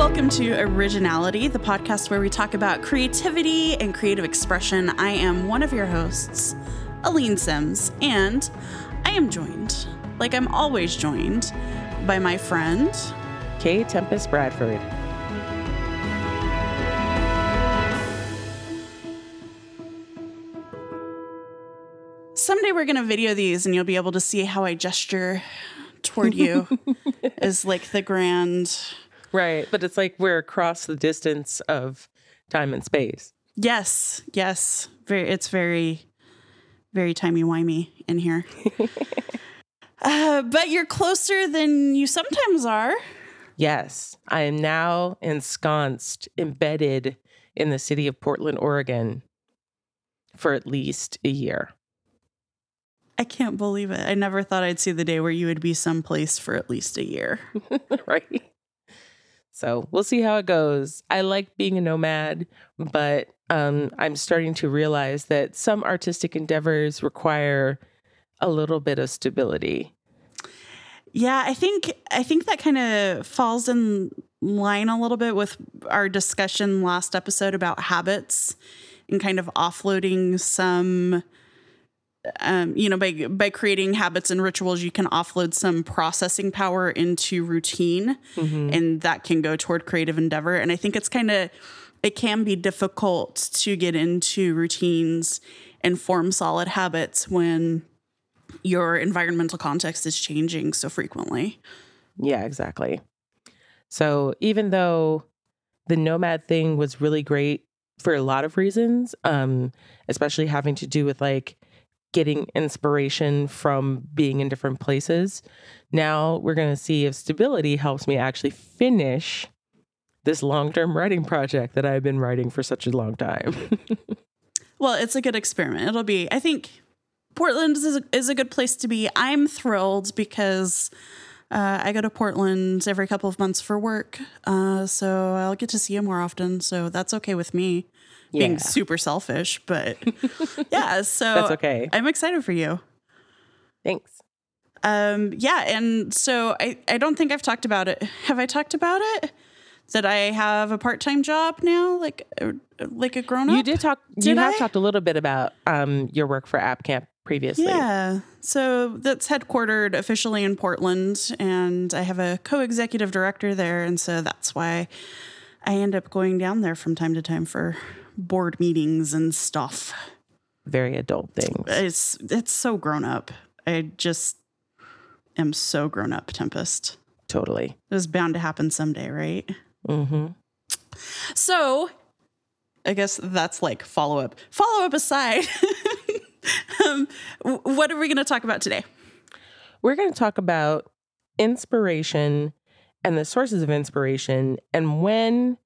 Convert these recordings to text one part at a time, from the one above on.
welcome to Originality, the podcast where we talk about creativity and creative expression. I am one of your hosts, Aline Sims, and I am joined, like I'm always joined, by my friend, K. Tempest Bradford. Someday we're going to video these and you'll be able to see how I gesture toward you as like the grand. Right. But it's like we're across the distance of time and space. Yes, yes. Very it's very very timey-wimey in here. uh, but you're closer than you sometimes are. Yes. I am now ensconced, embedded in the city of Portland, Oregon for at least a year. I can't believe it. I never thought I'd see the day where you would be someplace for at least a year. right. So we'll see how it goes. I like being a nomad, but um, I'm starting to realize that some artistic endeavors require a little bit of stability. Yeah, I think I think that kind of falls in line a little bit with our discussion last episode about habits and kind of offloading some um, you know, by by creating habits and rituals, you can offload some processing power into routine, mm-hmm. and that can go toward creative endeavor. And I think it's kind of it can be difficult to get into routines and form solid habits when your environmental context is changing so frequently. Yeah, exactly. So even though the nomad thing was really great for a lot of reasons, um, especially having to do with like getting inspiration from being in different places. Now we're going to see if stability helps me actually finish this long term writing project that I've been writing for such a long time. well, it's a good experiment. It'll be, I think Portland is a, is a good place to be. I'm thrilled because. Uh, I go to Portland every couple of months for work, uh, so I'll get to see you more often. So that's okay with me yeah. being super selfish, but yeah, so that's okay. I'm excited for you. Thanks. Um, yeah, and so I, I don't think I've talked about it. Have I talked about it? That I have a part time job now, like uh, like a grown up. You did talk. Did you have talked a little bit about um, your work for App Camp previously. Yeah. So that's headquartered officially in Portland, and I have a co executive director there. And so that's why I end up going down there from time to time for board meetings and stuff. Very adult things. It's it's so grown up. I just am so grown up, Tempest. Totally. It was bound to happen someday, right? Mm-hmm. So I guess that's like follow up. Follow up aside. um, what are we going to talk about today? We're going to talk about inspiration and the sources of inspiration and when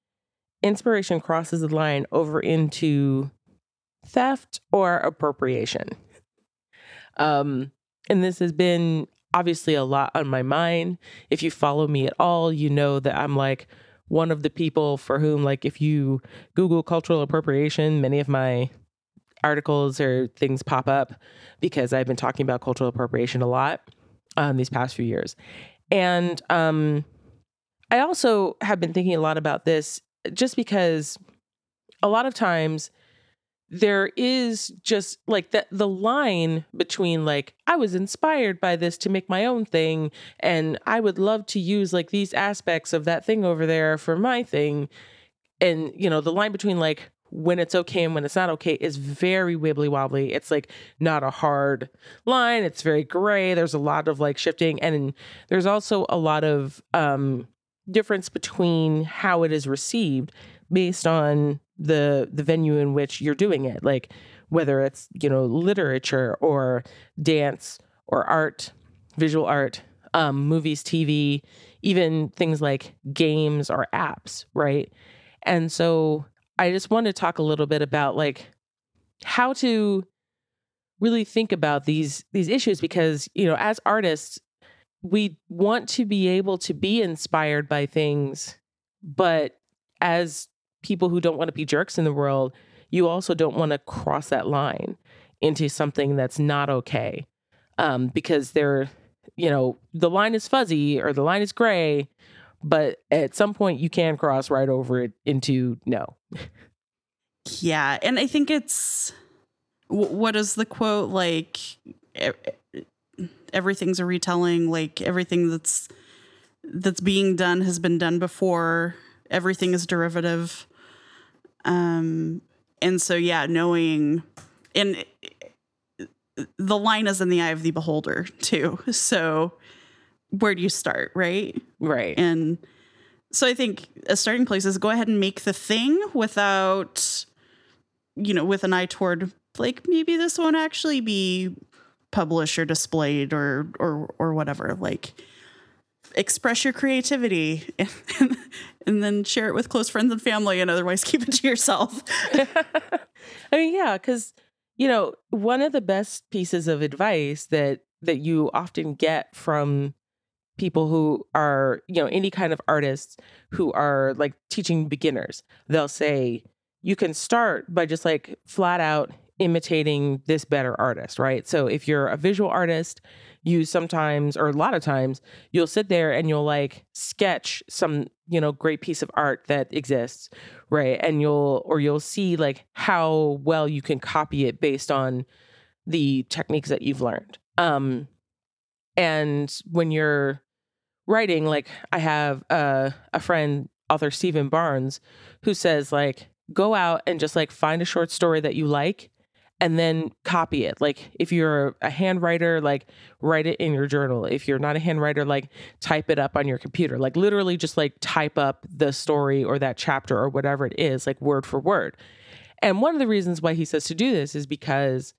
inspiration crosses the line over into theft or appropriation. Um, and this has been obviously a lot on my mind. If you follow me at all, you know that I'm like one of the people for whom, like, if you Google cultural appropriation, many of my articles or things pop up because I've been talking about cultural appropriation a lot um, these past few years. And um, I also have been thinking a lot about this just because a lot of times there is just like that the line between like I was inspired by this to make my own thing and I would love to use like these aspects of that thing over there for my thing and you know the line between like when it's okay and when it's not okay is very wibbly wobbly. It's like not a hard line. It's very gray. There's a lot of like shifting and there's also a lot of um difference between how it is received based on the the venue in which you're doing it. Like whether it's you know literature or dance or art visual art um, movies tv even things like games or apps right? And so i just want to talk a little bit about like how to really think about these these issues because you know as artists we want to be able to be inspired by things, but as people who don't want to be jerks in the world, you also don't want to cross that line into something that's not okay. Um, because they're, you know, the line is fuzzy or the line is gray, but at some point you can cross right over it into no. Yeah, and I think it's what is the quote like everything's a retelling like everything that's that's being done has been done before. Everything is derivative. Um and so yeah knowing and the line is in the eye of the beholder too. So where do you start right? Right. And so i think a starting place is go ahead and make the thing without you know with an eye toward like maybe this won't actually be published or displayed or or or whatever like express your creativity and, and, then share it with close friends and family and otherwise keep it to yourself. I mean yeah because you know one of the best pieces of advice that that you often get from people who are you know any kind of artists who are like teaching beginners they'll say you can start by just like flat out imitating this better artist, right? So if you're a visual artist, you sometimes or a lot of times you'll sit there and you'll like sketch some, you know, great piece of art that exists, right? And you'll or you'll see like how well you can copy it based on the techniques that you've learned. Um and when you're writing like I have uh, a friend author Steven Barnes who says like go out and just like find a short story that you like and then copy it. Like if you're a handwriter, like write it in your journal. If you're not a handwriter, like type it up on your computer. Like literally just like type up the story or that chapter or whatever it is, like word for word. And one of the reasons why he says to do this is because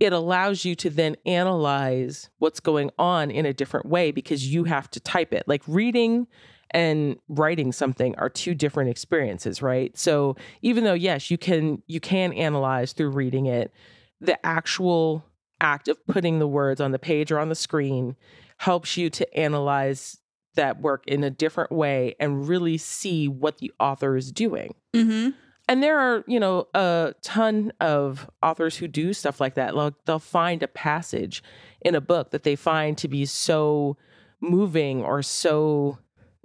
it allows you to then analyze what's going on in a different way because you have to type it. Like reading and writing something are two different experiences, right? So even though yes, you can you can analyze through reading it, the actual act of putting the words on the page or on the screen helps you to analyze that work in a different way and really see what the author is doing. Mm-hmm. And there are, you know, a ton of authors who do stuff like that. Like they'll find a passage in a book that they find to be so moving or so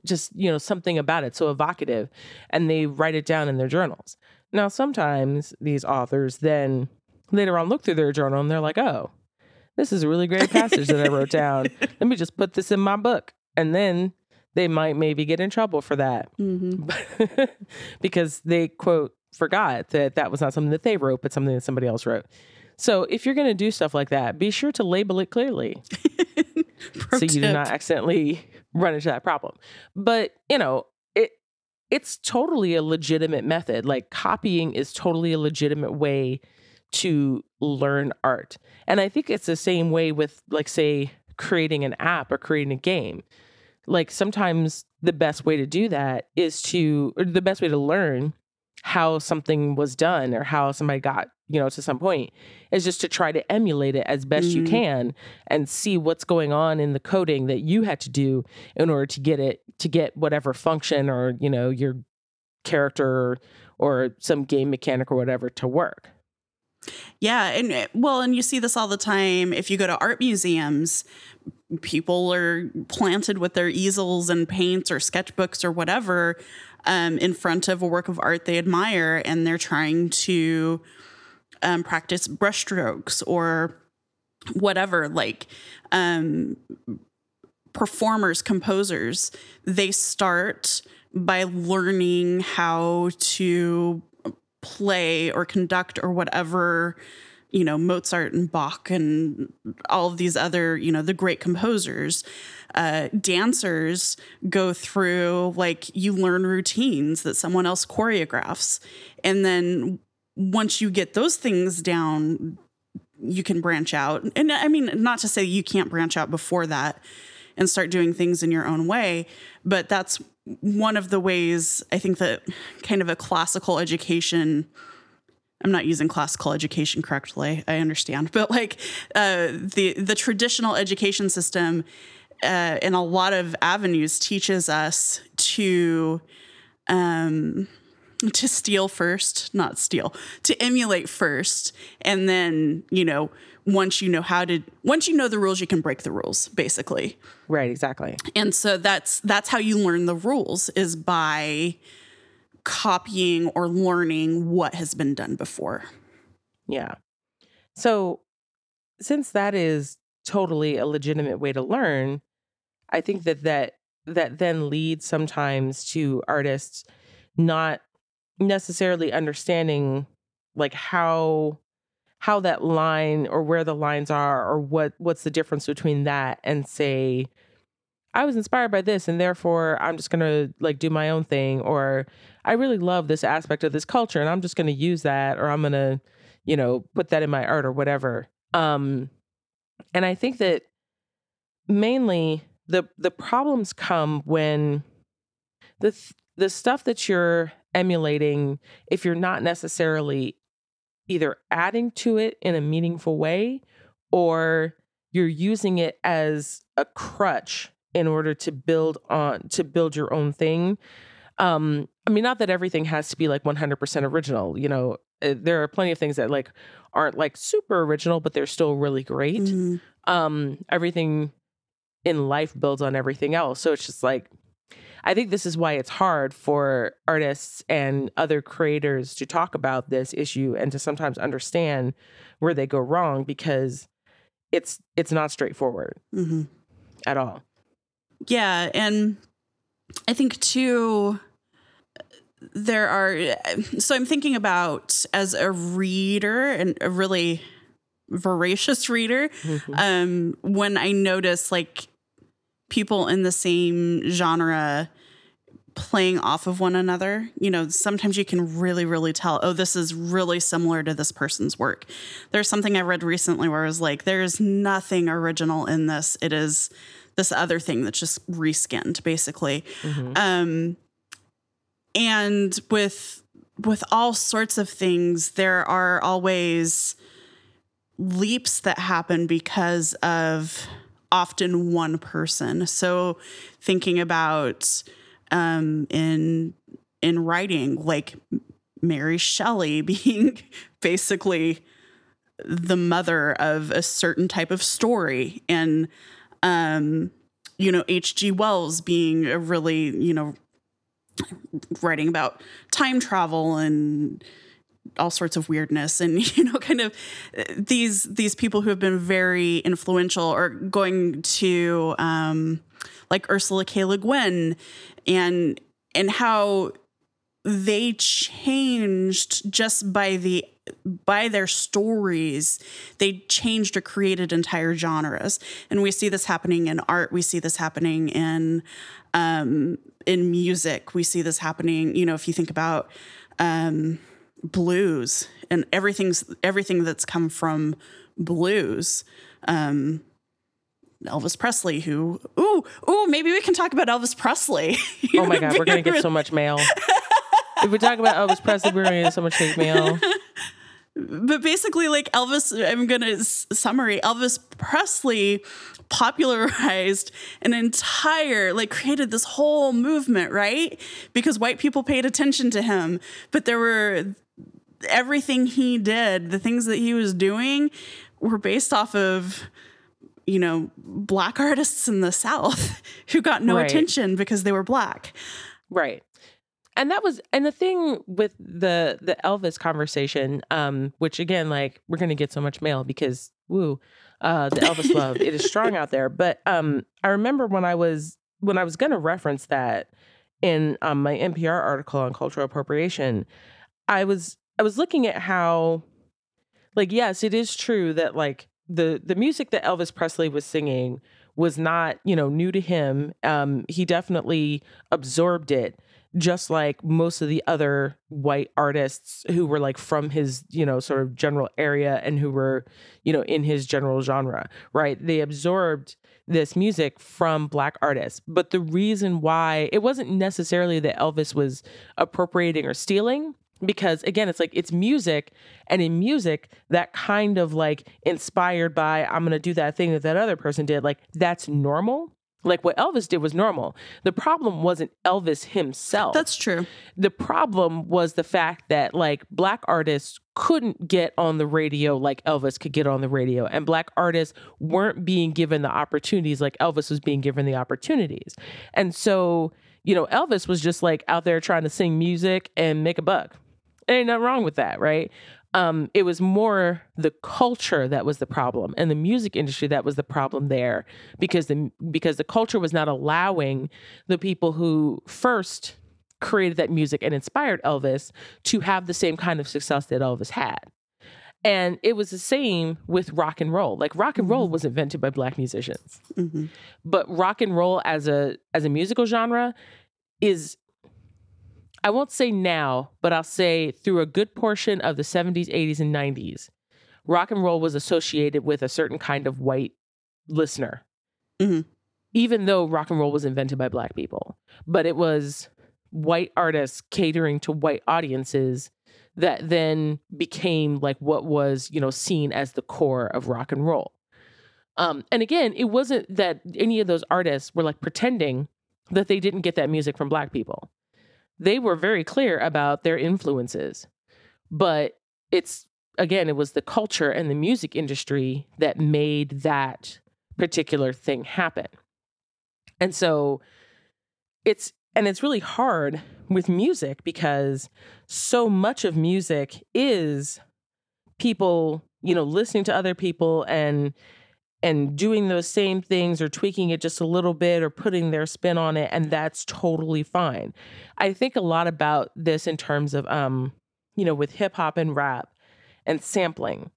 just, you know, something about it so evocative and they write it down in their journals. Now, sometimes these authors then later on look through their journal and they're like, oh, this is a really great passage that I wrote down. Let me just put this in my book. And then they might maybe get in trouble for that mm-hmm. because they quote forgot that that was not something that they wrote, but something that somebody else wrote. So if you're going to do stuff like that, be sure to label it clearly so you do not accidentally run into that problem. But, you know, it it's totally a legitimate method. Like copying is totally a legitimate way to learn art. And I think it's the same way with like say creating an app or creating a game. Like sometimes the best way to do that is to or the best way to learn how something was done or how somebody got you know to some point is just to try to emulate it as best mm-hmm. you can and see what's going on in the coding that you had to do in order to get it to get whatever function or you know your character or, or some game mechanic or whatever to work yeah and eh, well and you see this all the time. If you go to art museums people are planted with their easels and paints or sketchbooks or whatever um, in front of a work of art they admire and they're trying to um, practice brushstrokes or whatever like um, performers composers. They start by learning how to play or conduct or whatever you know Mozart and Bach and all of these other you know the great composers uh, dancers go through like you learn routines that someone else choreographs. And then once you get those things down you can branch out. And i mean not to say you can't branch out before that and start doing things in your own way but that's one of the ways i think that kind of a classical education I'm not using classical education correctly. I understand, but like uh, the the traditional education system uh, in a lot of avenues teaches us to um, to steal first, not steal, to emulate first. And then, you know, once you know how to once you know the rules, you can break the rules, basically. Right, exactly. And so that's that's how you learn the rules is by copying or learning what has been done before. Yeah. So since that is totally a legitimate way to learn, I think that that that then leads sometimes to artists not necessarily understanding like how how that line or where the lines are or what what's the difference between that and say I was inspired by this and therefore I'm just going to like do my own thing or I really love this aspect of this culture and I'm just going to use that or I'm going to you know put that in my art or whatever. Um and I think that mainly the the problems come when the th- the stuff that you're emulating if you're not necessarily either adding to it in a meaningful way or you're using it as a crutch in order to build on to build your own thing um i mean not that everything has to be like 100% original you know uh, there are plenty of things that like aren't like super original but they're still really great Mhm. um everything in life builds on everything else so it's just like i think this is why it's hard for artists and other creators to talk about this issue and to sometimes understand where they go wrong because it's it's not straightforward Mhm. at all Yeah, and I think too there are so I'm thinking about as a reader and a really voracious reader um when I notice like people in the same genre playing off of one another. You know sometimes you can really really tell oh this is really similar to this person's work. There's something i read recently where i was like there's nothing original in this. It is this other thing that's just reskinned basically. Um and with with all sorts of things there are always leaps that happen because of often one person. So thinking about um in in writing like mary shelley being basically the mother of a certain type of story and um you know hg wells being a really you know writing about time travel and all sorts of weirdness and you know kind of uh, these these people who have been very influential are going to um like Ursula K. Le Guin and and how they changed just by the by their stories they changed or created entire genres. And we see this happening in art. We see this happening in um in music. We see this happening you know if you think about um blues and everything's everything that's come from blues um Elvis Presley, who ooh ooh maybe we can talk about Elvis Presley. oh my god we're gonna get so much mail. If we talk about elvis presley we're gonna get so much hate mail. But basically like elvis i'm gonna s- summary elvis presley popularized an entire like created this whole movement right? Because white people paid attention to him. But there were everything he did the things that he was doing were based off of you know black artists in the south who got no Right. attention because they were black Right. And that was and the thing with the the Elvis conversation, um, which again, like we're gonna get so much mail because woo, uh the Elvis love, it is strong out there. But um I remember when I was when I was gonna reference that in um, my NPR article on cultural appropriation, I was I was looking at how like yes, it is true that like the the music that Elvis Presley was singing was not, you know, new to him. Um he definitely absorbed it just like most of the other white artists who were like from his, you know, sort of general area and who were, you know, in his general genre, right? They absorbed this music from black artists. But the reason why it wasn't necessarily that Elvis was appropriating or stealing, because again, it's like it's music, and in music, that kind of like inspired by I'm gonna do that thing that that other person did, like that's normal. Like what Elvis did was normal. The problem wasn't Elvis himself. That's true. the problem was the fact that like black artists couldn't get on the radio like Elvis could get on the radio and black artists weren't being given the opportunities like Elvis was being given the opportunities. And so, you know, Elvis was just like out there trying to sing music and make a buck. Ain't nothing wrong with that, right? Um, it was more the culture that was the problem and the music industry that was the problem there because the because the culture was not allowing the people who first created that music and inspired Elvis to have the same kind of success that Elvis had. And it was the same with rock and roll. Like rock and roll Mhm. was invented by black musicians. hmm But rock and roll as a as a musical genre is I won't say now, but I'll say through a good portion of the 70s, 80s and 90s, rock and roll was associated with a certain kind of white listener. Mhm. Even though rock and roll was invented by black people, but it was white artists catering to white audiences that then became like what was, you know, seen as the core of rock and roll. Um, and again, it wasn't that any of those artists were like pretending that they didn't get that music from black people. They were very clear about their influences. But it's again, it was the culture and the music industry that made that particular thing happen. And so it's and it's really hard with music because so much of music is people, you know, listening to other people and and doing those same things or tweaking it just a little bit or putting their spin on it and that's totally fine. I think a lot about this in terms of um, you know, with hip hop and rap and sampling.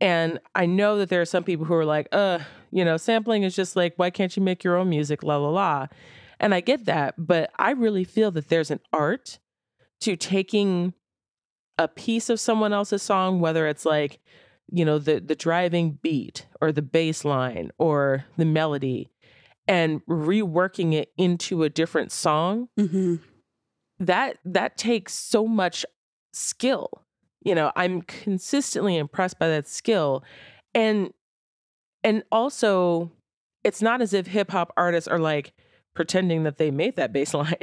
And I know that there are some people who are like, uh, you know, sampling is just like, why can't you make your own music? La la la. And I get that, but I really feel that there's an art to taking a piece of someone else's song, whether it's like, you know, the the driving beat or the bass line or the melody, and reworking it into a different song hmm that that takes so much skill. You know i'm consistently impressed by that skill. And and also it's not as if hip hop artists are like pretending that they made that bass line.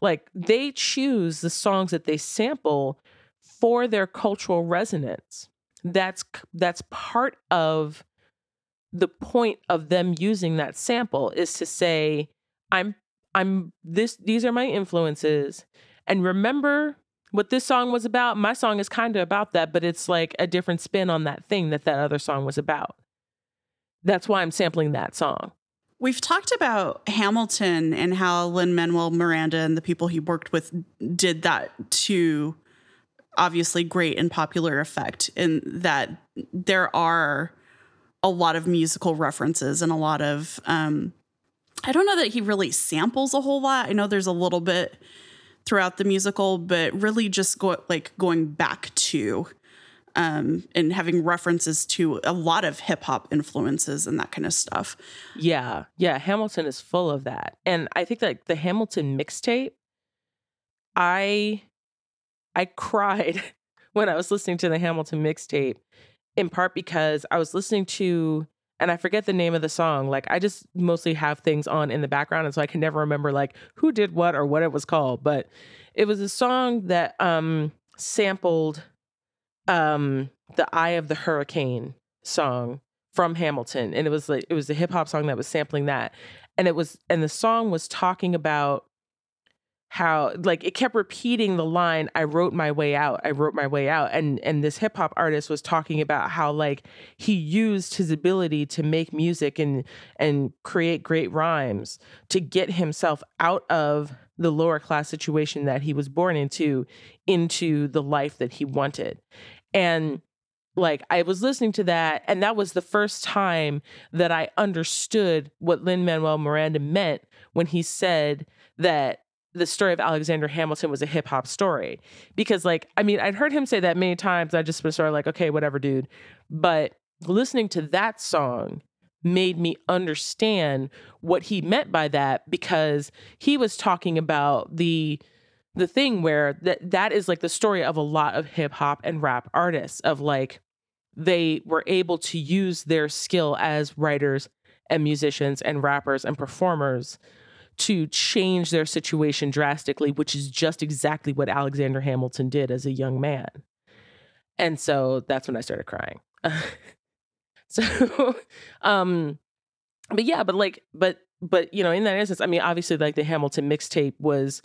Like they choose the songs that they sample for their cultural resonance that's that's part of the point of them using that sample is to say i'm i'm this these are my influences. And remember what this song was about? My song is kind of about that but it's like a different spin on that thing that that other song was about. That's why i'm sampling that song. We've talked about Hamilton and how Lin Manuel Miranda and the people he worked with did that to obviously great and popular effect, in that there are a lot of musical references and a lot of. Um, I don't know that he really samples a whole lot. I know there's a little bit throughout the musical, but really just go like going back to um, and having references to a lot of hip hop influences and that kind of stuff. Yeah, yeah, Hamilton is full of that. And I think that the Hamilton mixtape, I I cried when I was listening to the Hamilton mixtape in part because I was listening to and I forget the name of the song. Like I just mostly have things on in the background and so I can never remember like who did what or what it was called, but it was a song that um sampled um the Eye of the Hurricane song from Hamilton and it was like it was a hip hop song that was sampling that and it was and the song was talking about how like it kept repeating the line I wrote my way out I wrote my way out. And and this hip hop artist was talking about how like he used his ability to make music and and create great rhymes to get himself out of the lower class situation that he was born into into the life that he wanted. And like I was listening to that, and that was the first time that I understood what Lin Manuel Miranda meant when he said that the story of Alexander Hamilton was a hip hop story. Because, like, I mean, I'd heard him say that many times. I just was sort of like, okay, whatever, dude. But listening to that song made me understand what he meant by that because he was talking about the the thing where that that is like the story of a lot of hip hop and rap artists of like they were able to use their skill as writers and musicians and rappers and performers to change their situation drastically, which is just exactly what Alexander Hamilton did as a young man. And so that's when I started crying. so um but yeah, but like but but you know, in that instance, I mean obviously like the Hamilton mixtape was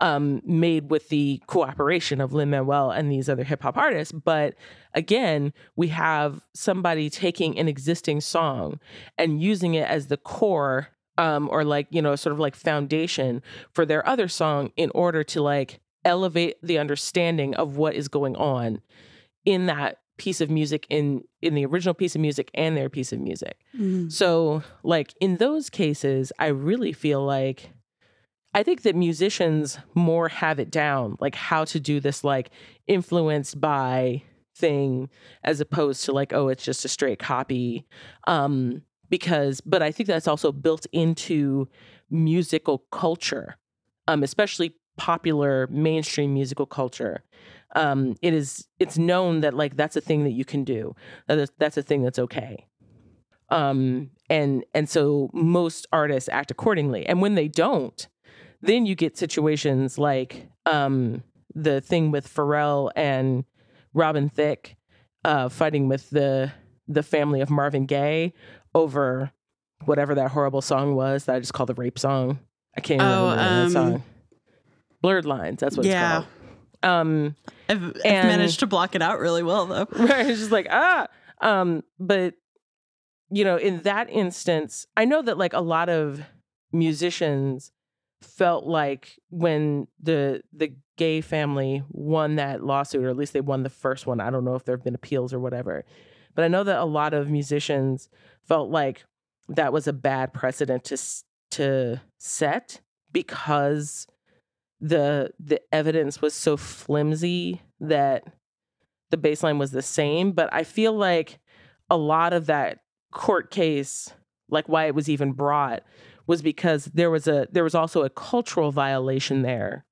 um, made with the cooperation of Lin Manuel and these other hip hop artists. But again, we have somebody taking an existing song and using it as the core um, or like, you know, sort of like foundation for their other song in order to like elevate the understanding of what is going on in that piece of music in in the original piece of music and their piece of music. Mm-hmm. So like in those cases, I really feel like I think that musicians more have it down, like how to do this, like influenced by thing, as opposed to like, oh, it's just a straight copy. Um, because, but I think that's also built into musical culture, um, especially popular mainstream musical culture. Um, it is, it's known that like that's a thing that you can do. That that's a thing that's okay. Um, and and so most artists act accordingly, and when they don't, then you get situations like um, the thing with Pharrell and Robin Thicke uh, fighting with the the family of Marvin Gaye over whatever that horrible song was that I just called the rape song. I can't remember oh, um, that song. Blurred Lines. That's what yeah. it's called. Um, I've, I've and, managed to block it out really well though. Right. It's just like ah. Um, but you know, in that instance, I know that like a lot of musicians felt like when the the Gaye family won that lawsuit or at least they won the first one i don't know if there have been appeals or whatever but i know that a lot of musicians felt like that was a bad precedent to to set because the the evidence was so flimsy that the baseline was the same but i feel like a lot of that court case like why it was even brought was because there was a there was also a cultural violation there.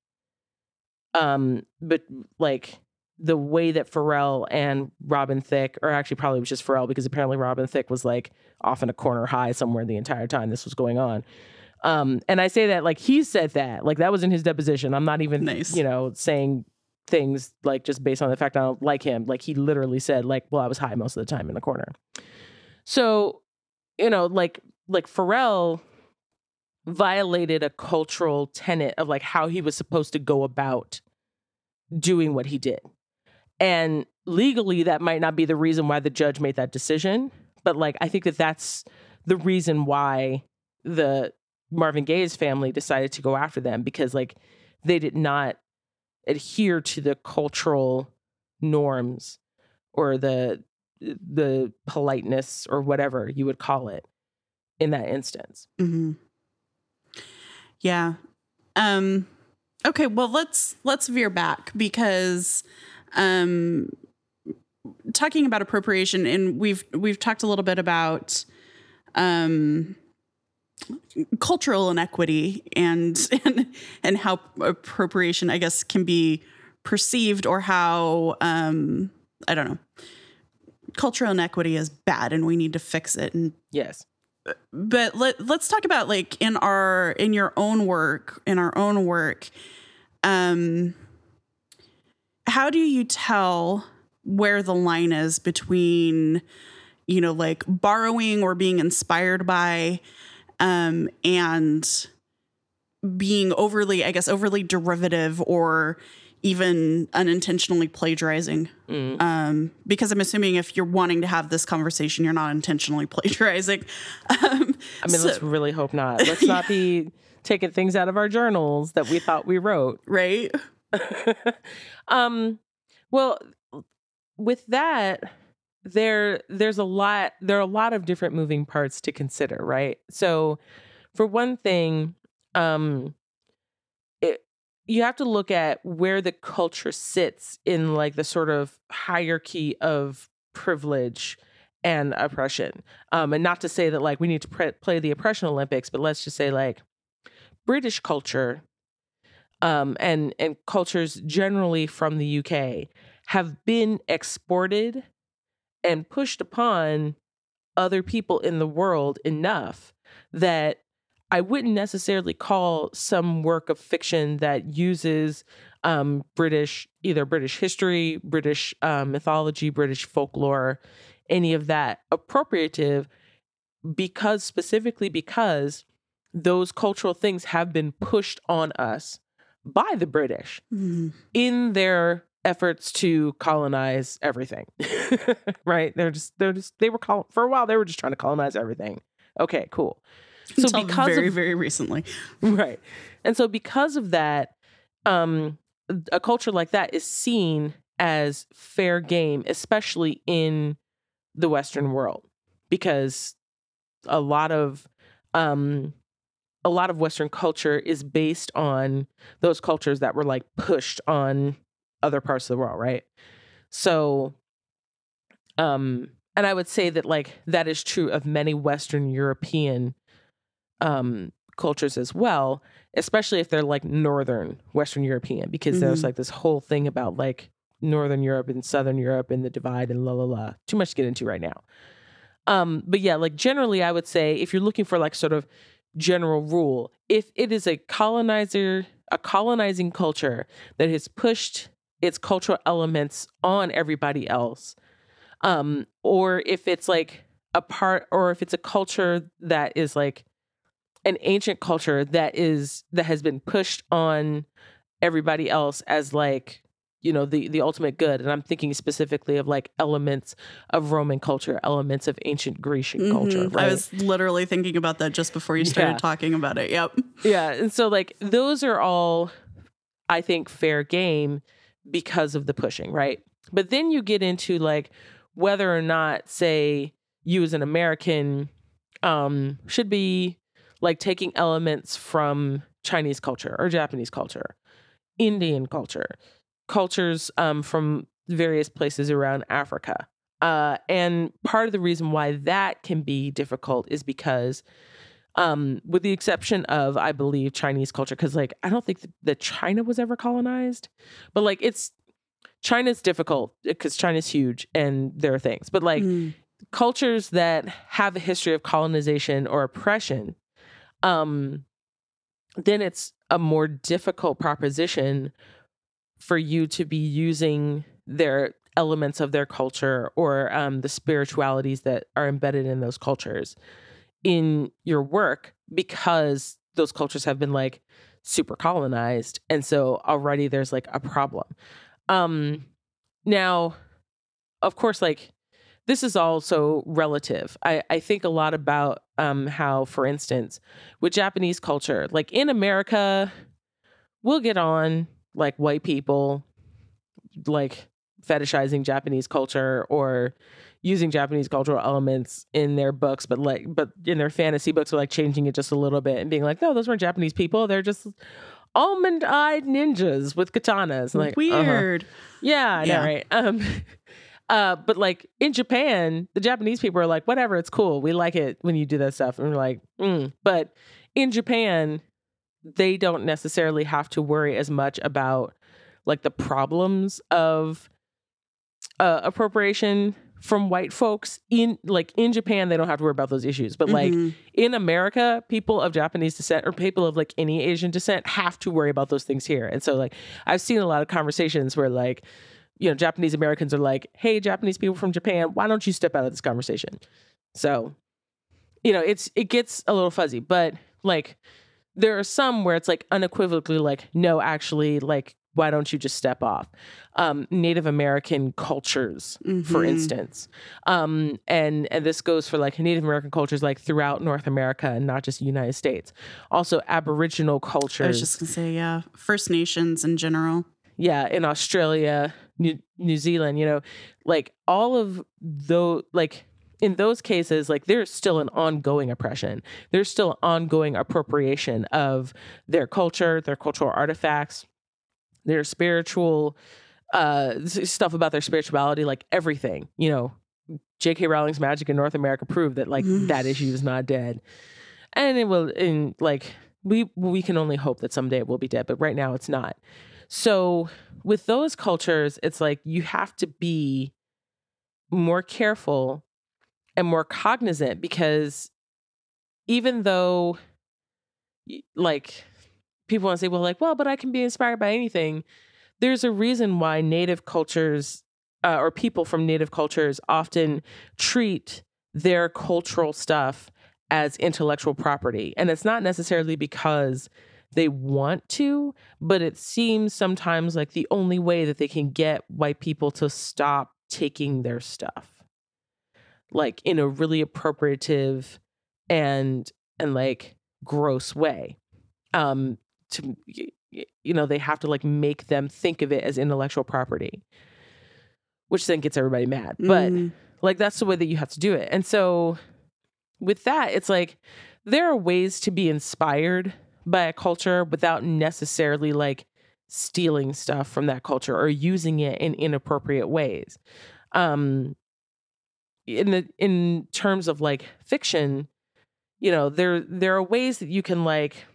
Um, but like the way that Pharrell and Robin Thicke, or actually probably was just Pharrell because apparently Robin Thicke was like off in a corner high somewhere the entire time this was going on. Um, and I say that like he said that, like that was in his deposition. I'm not even, nice. you know, saying things like just based on the fact I don't like him. Like he literally said, like, well, I was high most of the time in the corner. So, you know, like like Pharrell violated a cultural tenet of like how he was supposed to go about doing what he did. And legally, that might not be the reason why the judge made that decision. But like, I think that that's the reason why the Marvin Gaye's family decided to go after them because like they did not adhere to the cultural norms or the the politeness or whatever you would call it in that instance. Mm-hmm. Yeah. Um okay, well let's let's veer back because um talking about appropriation and we've we've talked a little bit about um cultural inequity and and and how appropriation I guess can be perceived or how um I don't know cultural inequity is bad and we need to fix it. And yes. But let let's talk about like in our in your own work in our own work um how do you tell where the line is between you know like borrowing or being inspired by um and being overly i guess overly derivative or even unintentionally plagiarizing. Mm. Um, because I'm assuming if you're wanting to have this conversation, you're not intentionally plagiarizing. Um, I mean, so, let's really hope not. Let's not be taking things out of our journals that we thought we wrote. Right. um, well, with that, there there's a lot there are a lot of different moving parts to consider, right? So, for one thing, um, it, you have to look at where the culture sits in like the sort of hierarchy of privilege and oppression. Um, and not to say that like we need to pre- play the oppression Olympics, but let's just say like British culture um, and and cultures generally from the UK have been exported and pushed upon other people in the world enough that I wouldn't necessarily call some work of fiction that uses um, British, either British history, British um, mythology, British folklore, any of that appropriative, because specifically because those cultural things have been pushed on us by the British Mhm. in their efforts to colonize everything. right? They're just they're just they were col- for a while they were just trying to colonize everything. Okay, cool. So Until because very, of very recently. right. And so because of that um a culture like that is seen as fair game especially in the western world because a lot of um a lot of western culture is based on those cultures that were like pushed on other parts of the world right so um and i would say that like that is true of many western european um cultures as well especially if they're like northern western european because there's Mhm. like this whole thing about like northern europe and southern europe and the divide and la la la too much to get into right now um but yeah like generally i would say if you're looking for like sort of general rule if it is a colonizer a colonizing culture that has pushed its cultural elements on everybody else um or if it's like a part or if it's a culture that is like an ancient culture that is that has been pushed on everybody else as like you know the the ultimate good and i'm thinking specifically of like elements of roman culture elements of ancient grecian culture Mhm. right I was literally thinking about that just before you started Yeah. talking about it. Yep. yeah and so like those are all i think fair game because of the pushing right but then you get into like whether or not say you as an american um should be like taking elements from chinese culture or japanese culture indian culture cultures um from various places around africa uh and part of the reason why that can be difficult is because um with the exception of i believe chinese culture because like i don't think that, china was ever colonized but like it's china's difficult because china's huge and there are things but like Mm. cultures that have a history of colonization or oppression um then it's a more difficult proposition for you to be using their elements of their culture or um, the spiritualities that are embedded in those cultures in your work because those cultures have been like super colonized and so already there's like a problem. Um now of course like this is also relative. I i think a lot about um how for instance with japanese culture like in america we'll get on like white people like fetishizing japanese culture or using japanese cultural elements in their books but like but in their fantasy books are like changing it just a little bit and being like no those weren't japanese people they're just almond-eyed ninjas with katanas like uh-huh. Weird. yeah, I know, Yeah. right? Um, uh, but like in Japan, the Japanese people are like, whatever, it's cool. We like it when you do that stuff. And we're like, mm. but in Japan, they don't necessarily have to worry as much about like the problems of uh, appropriation from white folks in like in Japan they don't have to worry about those issues but like Mhm. in America, people of Japanese descent or people of like any Asian descent have to worry about those things here. And so like I've seen a lot of conversations where like, you know, Japanese Americans are like, hey, Japanese people from Japan, why don't you step out of this conversation? So, you know, it's it gets a little fuzzy, but like there are some where it's like unequivocally like, no, actually, like, why don't you just step off? Um, Native American cultures, for Mhm. instance um and and this goes for like native american cultures like throughout north america and not just united states also aboriginal cultures. I was just gonna say, yeah, First Nations in general. yeah in australia new, new zealand you know like all of those like in those cases like there's still an ongoing oppression. There's still ongoing appropriation of their culture their cultural artifacts their spiritual uh stuff about their spirituality like everything you know? J.k rowling's magic in north america proved that like Mhm. that issue is not dead. And it will in like we we can only hope that someday it will be dead but right now it's not. So with those cultures it's like you have to be more careful and more cognizant because even though like people want to say well like well but i can be inspired by anything there's a reason why native cultures uh, or people from native cultures often treat their cultural stuff as intellectual property. And it's not necessarily because they want to but it seems sometimes like the only way that they can get white people to stop taking their stuff like in a really appropriative and and like gross way. Um to you know they have to like make them think of it as intellectual property which then gets everybody mad. But Mm. like that's the way that you have to do it. And so with that it's like there are ways to be inspired by a culture without necessarily like stealing stuff from that culture or using it in inappropriate ways. Um in the in terms of like fiction you know there there are ways that you can like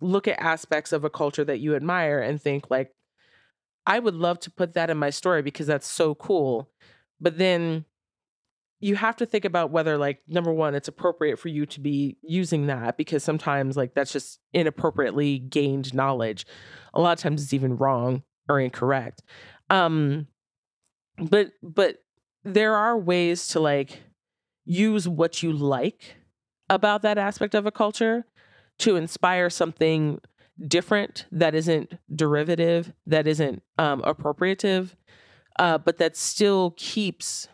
look at aspects of a culture that you admire and think like i would love to put that in my story because that's so cool. But then you have to think about whether like number one it's appropriate for you to be using that because sometimes like that's just inappropriately gained knowledge. A lot of times it's even wrong or incorrect. Um but but there are ways to like use what you like about that aspect of a culture to inspire something different that isn't derivative that isn't um appropriative uh but that still keeps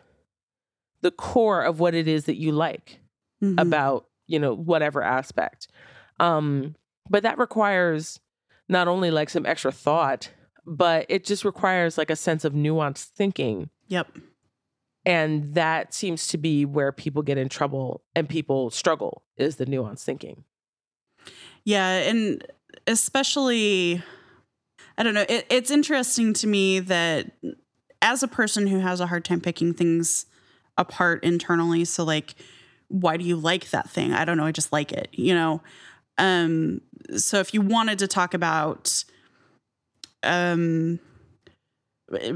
the core of what it is that you like Mhm. about you know whatever aspect um but that requires not only like some extra thought but it just requires like a sense of nuanced thinking Yep. And that seems to be where people get in trouble and people struggle is the nuanced thinking Yeah, and especially, I don't know. It, it's interesting to me that as a person who has a hard time picking things apart internally, so like, why do you like that thing? I don't know. I just like it, you know. Um, so if you wanted to talk about, um,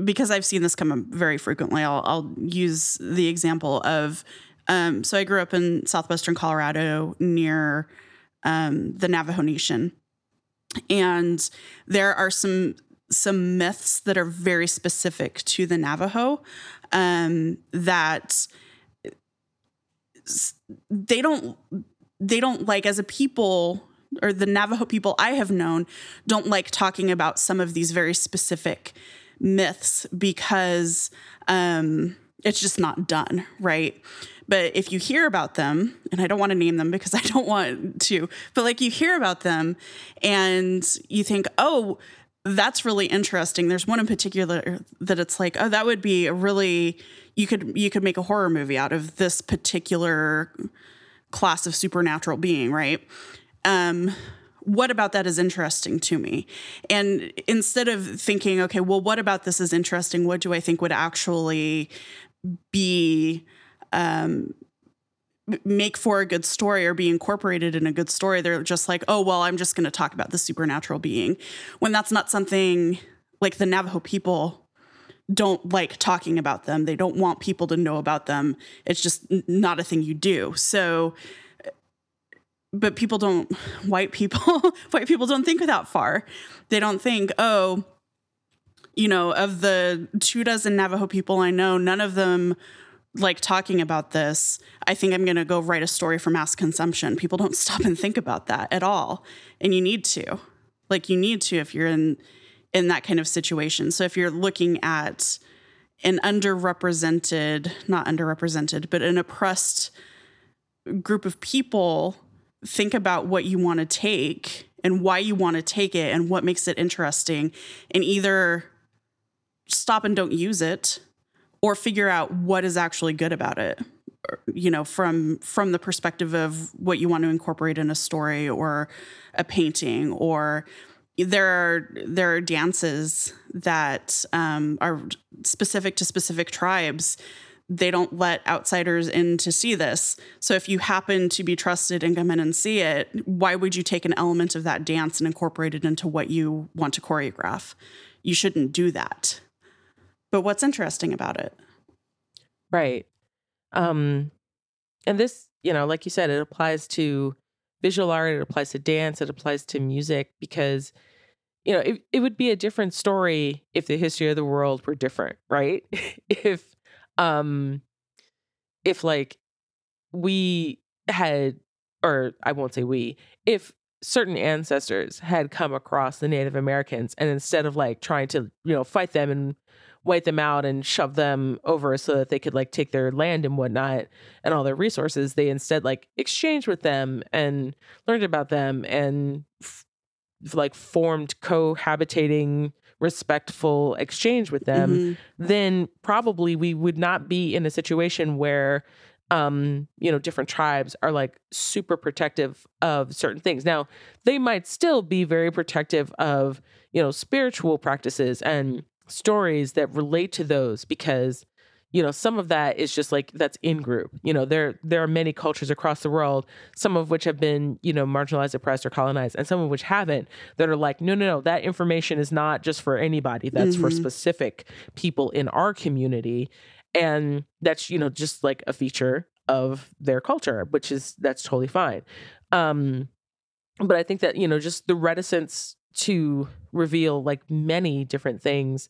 because I've seen this come up very frequently, I'll, I'll use the example of, um, so I grew up in southwestern Colorado near um, the Navajo Nation, and there are some some myths that are very specific to the Navajo um, that they don't they don't like as a people or the Navajo people I have known don't like talking about some of these very specific myths because um, it's just not done right. But if you hear about them, and I don't want to name them because I don't want to, but like you hear about them and you think, oh, that's really interesting. There's one in particular that it's like, oh, that would be a really you could you could make a horror movie out of this particular class of supernatural being, right? Um, what about that is interesting to me? And instead of thinking, okay, well, what about this is interesting? What do I think would actually be um, make for a good story or be incorporated in a good story? They're just like, oh, well, I'm just going to talk about the supernatural being, when that's not something like the Navajo people don't like talking about them. They don't want people to know about them. It's just not a thing you do. So, but people don't, white people, white people don't think that far. They don't think, oh, you know, of the two dozen Navajo people I know, none of them like talking about this. I think I'm going to go write a story for mass consumption. People don't stop and think about that at all. And you need to. Like you need to if you're in in that kind of situation. So if you're looking at an underrepresented, not underrepresented, but an oppressed group of people, think about what you want to take and why you want to take it and what makes it interesting and either stop and don't use it or figure out what is actually good about it you know from from the perspective of what you want to incorporate in a story or a painting or there are there are dances that um, are specific to specific tribes they don't let outsiders in to see this. So if you happen to be trusted and come in and see it why would you take an element of that dance and incorporate it into what you want to choreograph? You shouldn't do that. But what's interesting about it? Right. Um and this, you know, like you said, it applies to visual art, it applies to dance, it applies to music because you know, it, it would be a different story if the history of the world were different, right? if um if like we had or I won't say we, if certain ancestors had come across the Native Americans and instead of like trying to, you know, fight them and wipe them out and shove them over so that they could like take their land and whatnot and all their resources, they instead like exchanged with them and learned about them and f- like formed cohabitating respectful exchange with them, mm-hmm. then probably we would not be in a situation where um, you know, different tribes are like super protective of certain things. Now, they might still be very protective of, you know, spiritual practices and stories that relate to those because you know some of that is just like that's in group. You know there there are many cultures across the world some of which have been you know marginalized oppressed or colonized and some of which haven't that are like no no no that information is not just for anybody. That's mm-hmm. for specific people in our community. And that's you know just like a feature of their culture which is that's totally fine. Um but i think that you know just the reticence to reveal like many different things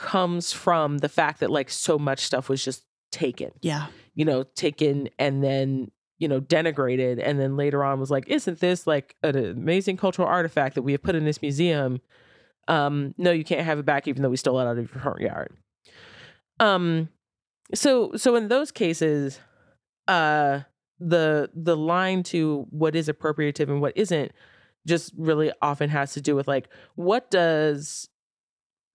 comes from the fact that like so much stuff was just taken. Yeah. You know taken and then you know denigrated and then later on was like isn't this like an amazing cultural artifact that we have put in this museum? Um no you can't have it back even though we stole it out of your front yard. Um, so so in those cases, uh, the the line to what is appropriative and what isn't just really often has to do with like what does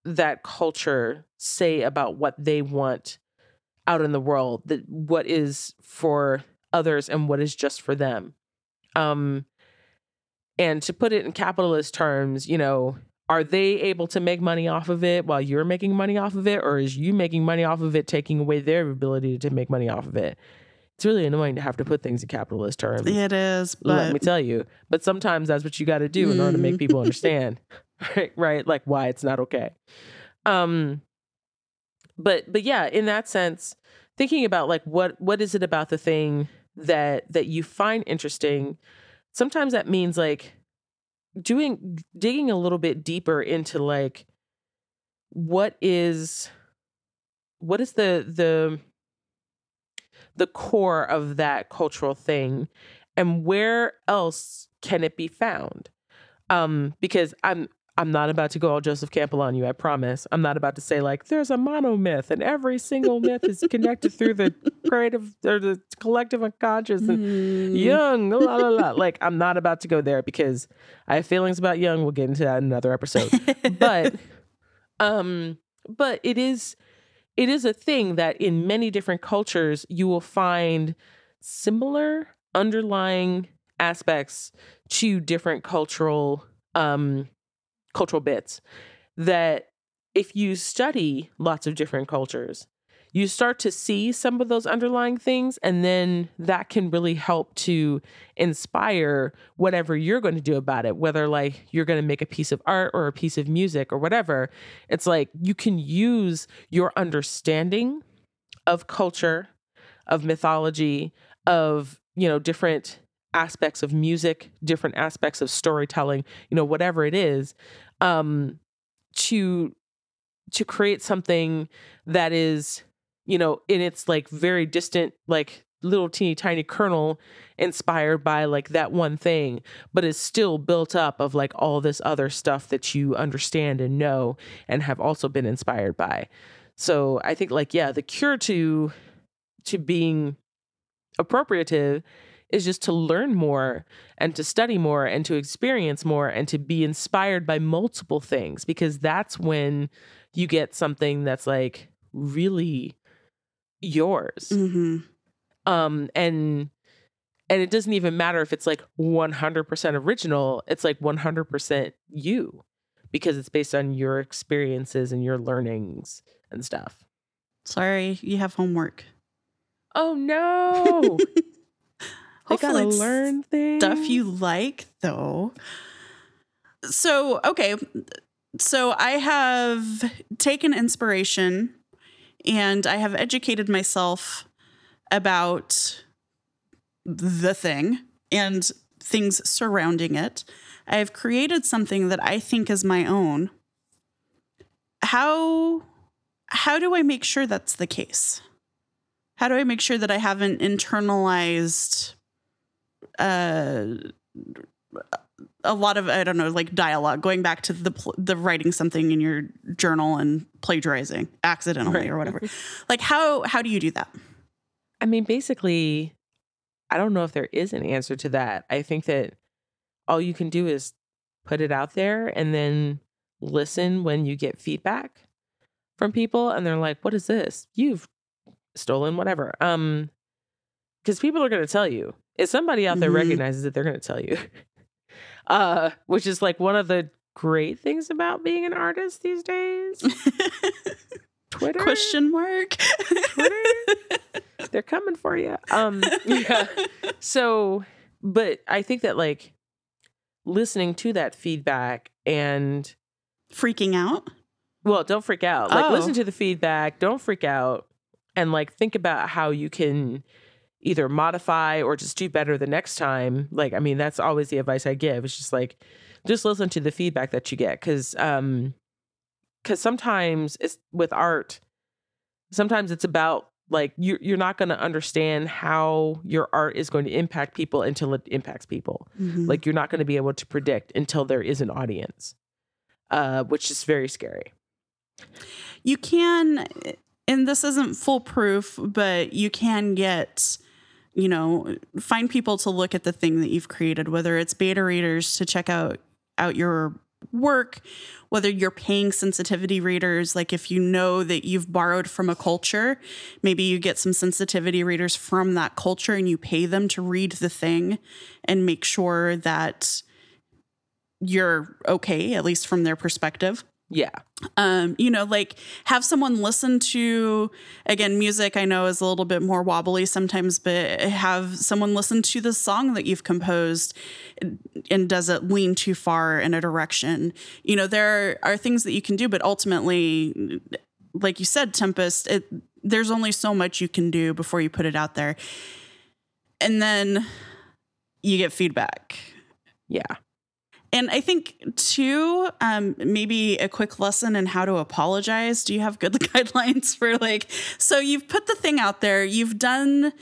that culture say about what they want out in the world that what is for others and what is just for them. Um and to put it in capitalist terms you know are they able to make money off of it while you're making money off of it or is you making money off of it taking away their ability to make money off of it? It's really annoying to have to put things in capitalist terms it is but... let me tell you. But sometimes that's what you got to do in order to make people understand right? Right like why it's not okay. Um but but yeah in that sense thinking about like what what is it about the thing that that you find interesting sometimes that means like doing digging a little bit deeper into like what is what is the the the core of that cultural thing and where else can it be found? Um because i'm I'm not about to go all Joseph Campbell on you, I promise. I'm not about to say like there's a monomyth and every single myth is connected through the creative or the collective unconscious and mm. Jung, la la la. Like I'm not about to go there because I have feelings about Jung. We'll get into that in another episode. but um but it is it is a thing that in many different cultures you will find similar underlying aspects to different cultural um cultural bits that if you study lots of different cultures, you start to see some of those underlying things, and then that can really help to inspire whatever you're going to do about it, whether like you're going to make a piece of art or a piece of music or whatever. It's like you can use your understanding of culture, of mythology, of, you know, different aspects of music, different aspects of storytelling, you know, whatever it is, um, to to create something that is, you know, in its like very distant, like little teeny tiny kernel inspired by like that one thing, but is still built up of like all this other stuff that you understand and know and have also been inspired by. So I think like yeah, the cure to to being appropriative is just to learn more and to study more and to experience more and to be inspired by multiple things because that's when you get something that's like really yours. Mm-hmm. Um, and and it doesn't even matter if it's like 100% original, it's like 100% you because it's based on your experiences and your learnings and stuff. Sorry, you have homework. Oh no. Hopefully gotta learn things. Stuff you like, though. So, okay. So I have taken inspiration and I have educated myself about the thing and things surrounding it. I have created something that I think is my own. How how do I make sure that's the case? How do I make sure that I haven't internalized uh, a lot of I don't know, like dialogue, going back to the pl- the writing something in your journal and plagiarizing accidentally Right. or whatever. like how how do you do that? I mean, basically, I don't know if there is an answer to that. I think that all you can do is put it out there and then listen when you get feedback from people and they're like, "What is this? You've stolen whatever." Um cuz people are going to tell you. If somebody out there Mhm. recognizes it, they're going to tell you. uh which is like one of the great things about being an artist these days. Twitter Question mark. Twitter? they're coming for you. Um, yeah. So, but I think that like listening to that feedback and Freaking out. well, don't freak out. Like Oh. listen to the feedback, don't freak out, and like think about how you can either modify or just do better the next time. Like, I mean, that's always the advice I give. It's just like just listen to the feedback that you get because um because sometimes it's with art sometimes it's about like you you're not going to understand how your art is going to impact people until it impacts people Mhm. like you're not going to be able to predict until there is an audience uh which is very scary you can and this isn't foolproof but you can get you know find people to look at the thing that you've created whether it's beta readers to check out out your work whether you're paying sensitivity readers like if you know that you've borrowed from a culture maybe you get some sensitivity readers from that culture and you pay them to read the thing and make sure that you're okay at least from their perspective yeah. Um you know like have someone listen to again music i know is a little bit more wobbly sometimes but have someone listen to the song that you've composed and does it lean too far in a direction? You know there are things that you can do but ultimately like you said tempest it there's only so much you can do before you put it out there. And then you get feedback. Yeah and I think too, um, maybe a quick lesson in how to apologize. Do you have good guidelines for like? So you've put the thing out there. You've done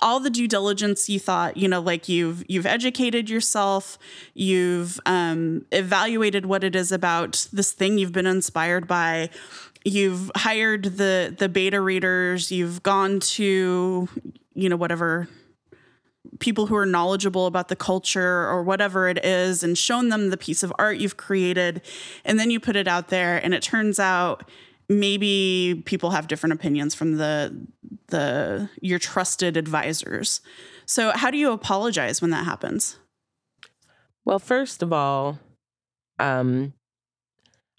all the due diligence you thought you know like you've you've educated yourself you've um, evaluated what it is about this thing you've been inspired by you've hired the the beta readers you've gone to you know whatever people who are knowledgeable about the culture or whatever it is and shown them the piece of art you've created. And then you put it out there and it turns out maybe people have different opinions from the the your trusted advisors. So how do you apologize when that happens? Well, first of all, um,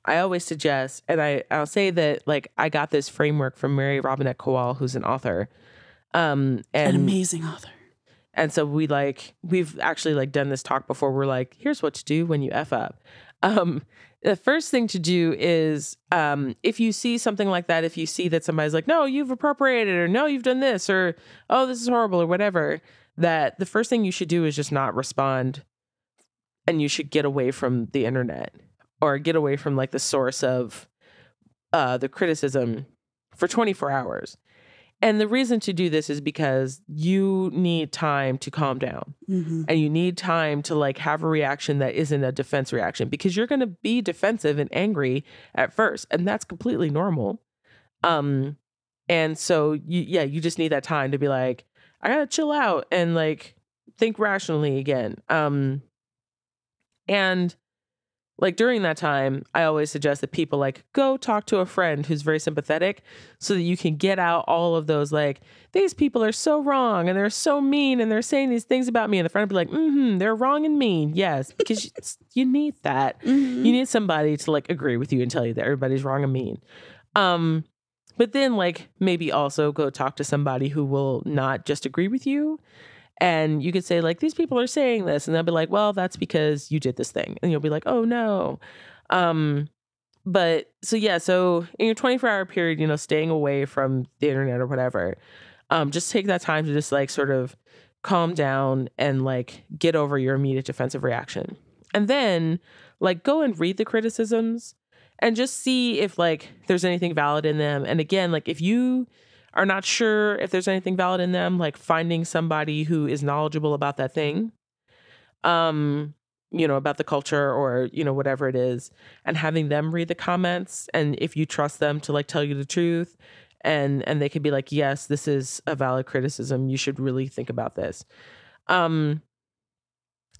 I always suggest, and I, I'll say that like I got this framework from Mary Robinette Kowal, who's an author. Um, an and amazing author and so we like we've actually like done this talk before. We're like, here's what to do when you f up. Um, the first thing to do is um, if you see something like that, if you see that somebody's like, no, you've appropriated, or no, you've done this, or oh, this is horrible, or whatever, that the first thing you should do is just not respond and you should get away from the internet or get away from like the source of uh, the criticism for 24 hours. And the reason to do this is because you need time to calm down mm-hmm. and you need time to like have a reaction that isn't a defense reaction because you're going to be defensive and angry at first and that's completely normal. Um and so you yeah, you just need that time to be like I got to chill out and like think rationally again. Um and like during that time, I always suggest that people like go talk to a friend who's very sympathetic so that you can get out all of those like these people are so wrong and they're so mean and they're saying these things about me and the friend will be like, mm-hmm, they're wrong and mean. Yes, because you, you need that. Mm-hmm. You need somebody to like agree with you and tell you that everybody's wrong and mean. Um, but then like maybe also go talk to somebody who will not just agree with you. And you could say, like, these people are saying this, and they'll be like, well, that's because you did this thing. And you'll be like, oh no. Um, but so yeah, so in your 24 hour period, you know, staying away from the internet or whatever, um, just take that time to just like sort of calm down and like get over your immediate defensive reaction. And then like go and read the criticisms and just see if like there's anything valid in them. And again, like if you are not sure if there's anything valid in them, like finding somebody who is knowledgeable about that thing, um, you know, about the culture or, you know, whatever it is, and having them read the comments. And if you trust them to like tell you the truth and and they could be like, yes, this is a valid criticism. You should really think about this. Um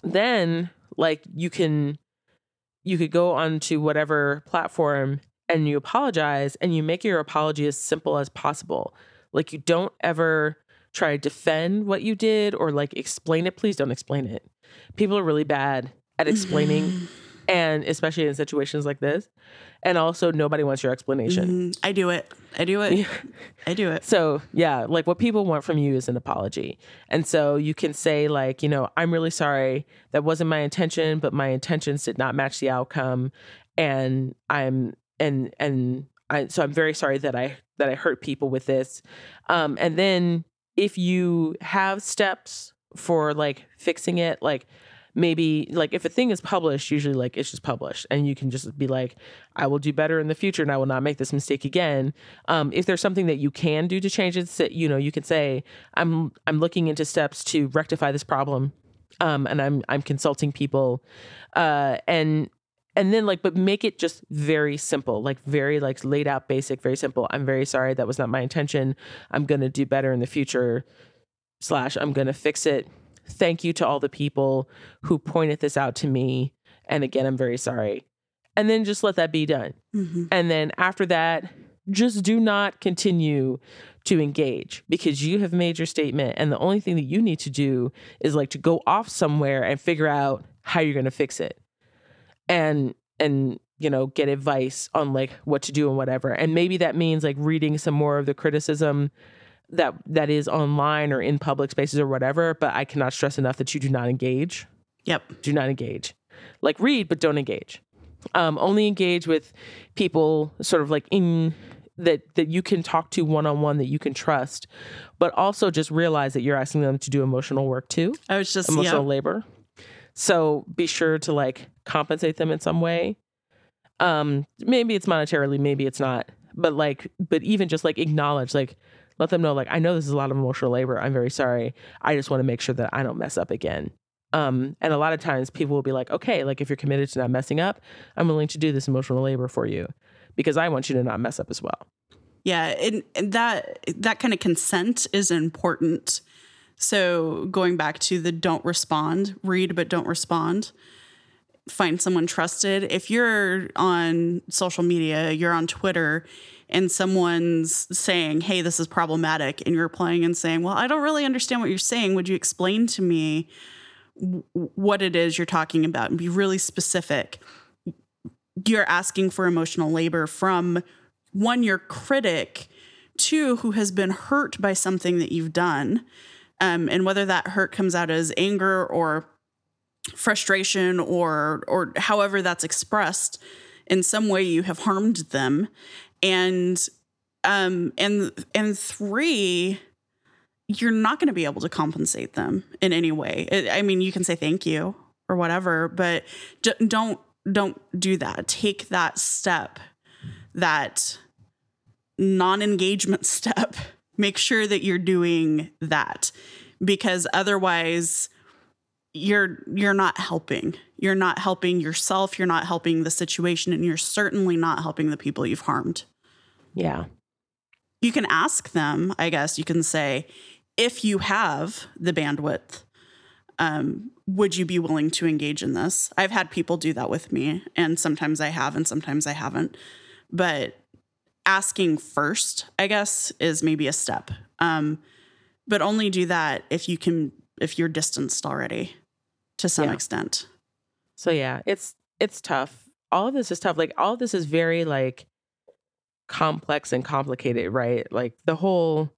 then like you can you could go onto whatever platform and you apologize and you make your apology as simple as possible. Like you don't ever try to defend what you did or like explain it. Please don't explain it. People are really bad at explaining and especially in situations like this. And also nobody wants your explanation. Mm, I do it. I do it. I do it. So, yeah, like what people want from you is an apology. And so you can say, like, you know, I'm really sorry. That wasn't my intention, but my intentions did not match the outcome. And I'm, and, and, I, so I'm very sorry that I, that I hurt people with this. Um, and then if you have steps for like fixing it, like, maybe like if a thing is published usually like it's just published and you can just be like i will do better in the future and i will not make this mistake again um, if there's something that you can do to change it you know you can say i'm i'm looking into steps to rectify this problem um, and i'm i'm consulting people uh, and and then like but make it just very simple like very like laid out basic very simple i'm very sorry that was not my intention i'm going to do better in the future slash i'm going to fix it Thank you to all the people who pointed this out to me. And again, I'm very sorry. And then just let that be done. Mm-hmm. And then after that, just do not continue to engage because you have made your statement. And the only thing that you need to do is like to go off somewhere and figure out how you're going to fix it. And, and, you know, get advice on like what to do and whatever. And maybe that means like reading some more of the criticism that that is online or in public spaces or whatever but i cannot stress enough that you do not engage. Yep. Do not engage. Like read but don't engage. Um, only engage with people sort of like in that that you can talk to one on one that you can trust but also just realize that you're asking them to do emotional work too. I was just emotional labor so be sure to like compensate them in some way um maybe it's monetarily maybe it's not but like but even just like acknowledge like let them know like I know this is a lot of emotional labor. I'm very sorry. I just want to make sure that I don't mess up again. Um, and a lot of times people will be like, okay, like if you're committed to not messing up, I'm willing to do this emotional labor for you because I want you to not mess up as well. Yeah, and, and that that kind of consent is important. So going back to the don't respond, read but don't respond. Find someone trusted. If you're on social media, you're on Twitter and someone's saying, hey, this is problematic, and you're replying and saying, well, I don't really understand what you're saying. Would you explain to me what it is you're talking about and be really specific? You're asking for emotional labor from one, your critic, two, who has been hurt by something that you've done. Um, and whether that hurt comes out as anger or frustration or or however that's expressed in some way you have harmed them. And um and and three you're not going to be able to compensate them in any way. I mean you can say thank you or whatever but don't don't do that. Take that step that non-engagement step make sure that you're doing that because otherwise you're you're not helping. You're not helping yourself. You're not helping the situation and you're certainly not helping the people you've harmed. Yeah. You can ask them i guess you can say if you have the bandwidth um, would you be willing to engage in this? I've had people do that with me and sometimes i have and sometimes i haven't but asking first i guess is maybe a step um, but only do that if you can if you're distanced already to some yeah. extent. So yeah, it's it's tough. All of this is tough. Like all of this is very like complex and complicated, right? Like the whole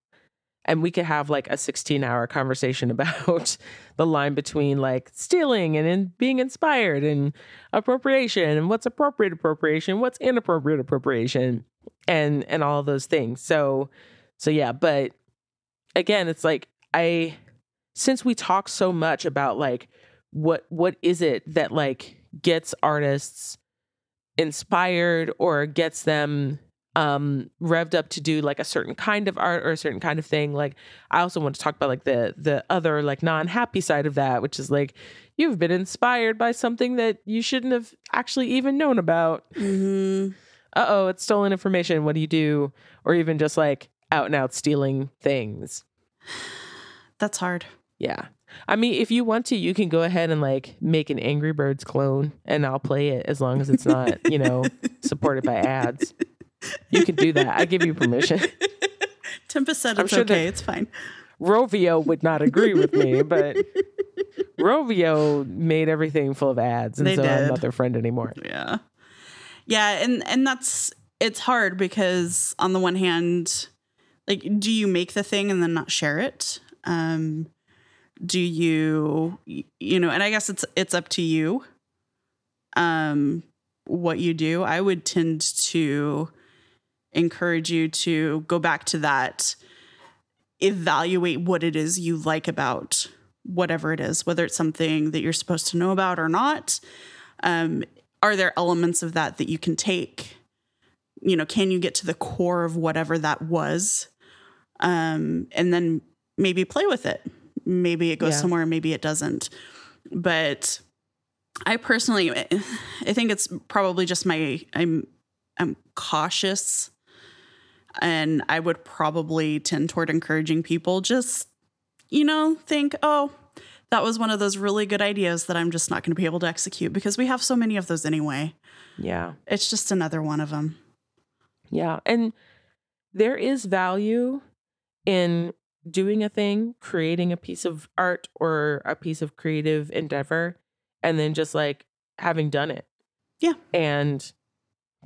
and we could have like a 16 hour conversation about the line between like stealing and in being inspired and appropriation and what's appropriate appropriation what's inappropriate appropriation and and all those things. So so yeah but again, it's like I since we talk so much about like what what is it that like gets artists inspired or gets them um revved up to do like a certain kind of art or a certain kind of thing. Like i also want to talk about like the the other like non-happy side of that which is like you've been inspired by something that you shouldn't have actually even known about. Mhm. uh-oh it's stolen information. What do you do? Or even just like out and out stealing things. That's hard. yeah. I mean if you want to you can go ahead and like make an angry birds clone and i'll play it as long as it's not you know supported by ads you can do that i give you permission Tempest said I'm it's sure okay. It's fine. rovio would not agree with me but rovio made everything full of ads and They so i'm not their friend anymore Yeah. Yeah, and and that's it's hard because on the one hand, like do you make the thing and then not share it? Um do you you know, and I guess it's it's up to you um what you do. I would tend to encourage you to go back to that evaluate what it is you like about whatever it is, whether it's something that you're supposed to know about or not. Um, are there elements of that that you can take? You know, can you get to the core of whatever that was? Um, and then maybe play with it. Maybe it goes Yeah. somewhere, maybe it doesn't. But I personally, I think it's probably just my I'm I'm cautious, and I would probably tend toward encouraging people just you know think oh that was one of those really good ideas that I'm just not going to be able to execute because we have so many of those anyway. yeah It's just another one of them. Yeah. And there is value in doing a thing, creating a piece of art or a piece of creative endeavor, and then just like having done it. Yeah. And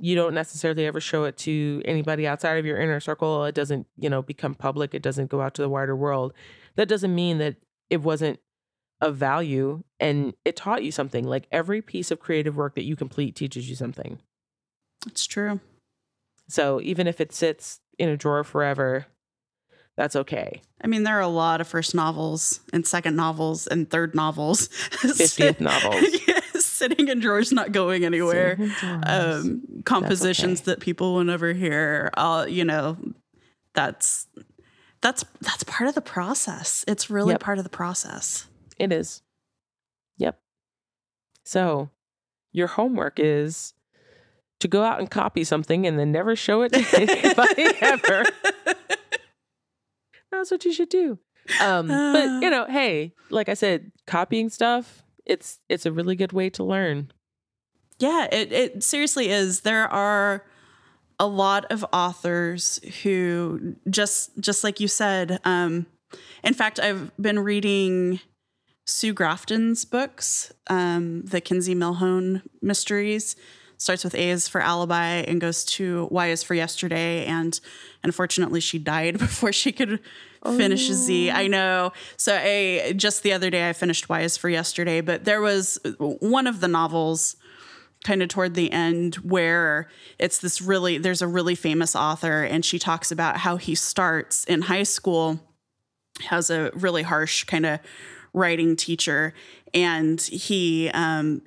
you don't necessarily ever show it to anybody outside of your inner circle. It doesn't, you know, become public. It doesn't go out to the wider world. That doesn't mean that it wasn't of value and it taught you something. Like every piece of creative work that you complete teaches you something. It's true. So even if it sits in a drawer forever, that's okay. I mean, there are a lot of first novels and second novels and third novels. 50th novels. Yeah, sitting in drawers, not going anywhere. Sitting in drawers. Um, compositions okay. that people will never hear. Uh, you know, that's that's that's part of the process. It's really Yep. part of the process. It is. Yep. So your homework is to go out and copy something and then never show it to anybody ever. That's what you should do. Um, but you know, hey, like I said, copying stuff, it's it's a really good way to learn. Yeah, it, it seriously is. There are a lot of authors who just just like you said. Um, in fact, I've been reading Sue Grafton's books, um, the Kinsey Millhone mysteries. Starts with A is for alibi and goes to Y is for yesterday. And unfortunately, she died before she could finish Z. I know. So I just the other day I finished Y is for yesterday, but there was one of the novels kind of toward the end where it's this really there's a really famous author and she talks about how he starts in high school has a really harsh kind of writing teacher and he um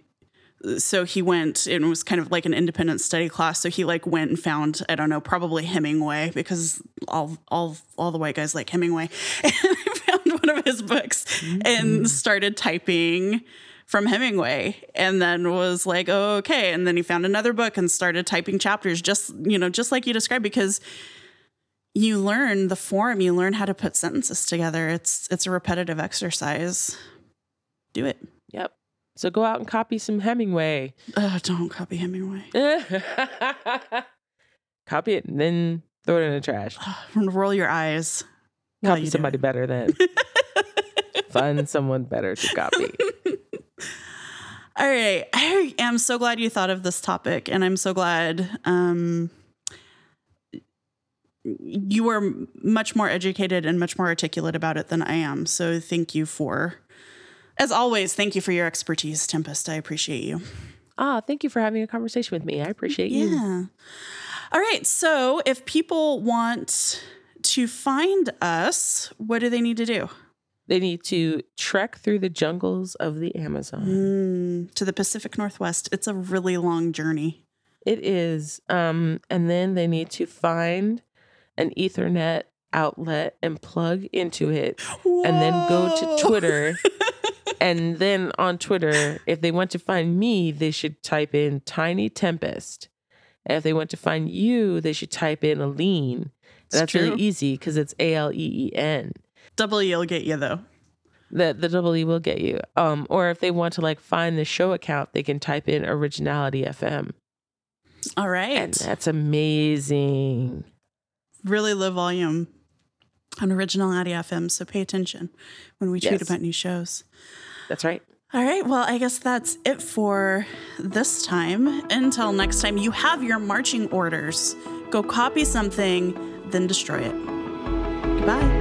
so he went and it was kind of like an independent study class so he like went and found i don't know probably hemingway because all all all the white guys like hemingway and I found one of his books and mm-hmm. started typing from Hemingway and then was like, oh, okay. And then he found another book and started typing chapters, just, you know, just like you described, because you learn the form, you learn how to put sentences together. It's it's a repetitive exercise. Do it. Yep. So go out and copy some Hemingway. Uh, don't copy Hemingway. copy it and then throw it in the trash. Roll your eyes. Copy you somebody better then. Find someone better to copy. All right. I am so glad you thought of this topic, and I'm so glad um, you were much more educated and much more articulate about it than I am. So thank you for, as always, thank you for your expertise, Tempest. I appreciate you. Ah, thank you for having a conversation with me. I appreciate you. Yeah. All right. So if people want to find us, what do they need to do? They need to trek through the jungles of the Amazon. Mm, to the Pacific Northwest. It's a really long journey. It is. Um, and then they need to find an Ethernet outlet and plug into it, and then go to Twitter. and then on Twitter, if they want to find me, they should type in Tiny Tempest. And if they want to find you, they should type in. It's That's true. really easy because it's A L E E N. Double E will get you though. The the double E will get you. Um, or if they want to like find the show account, they can type in Originality FM, All right. and that's amazing. really low volume on Originality FM, so pay attention when we tweet Yes. about new shows. That's right. All right, well, I guess that's it for this time. Until next time, you have your marching orders. Go copy something, then destroy it. Goodbye.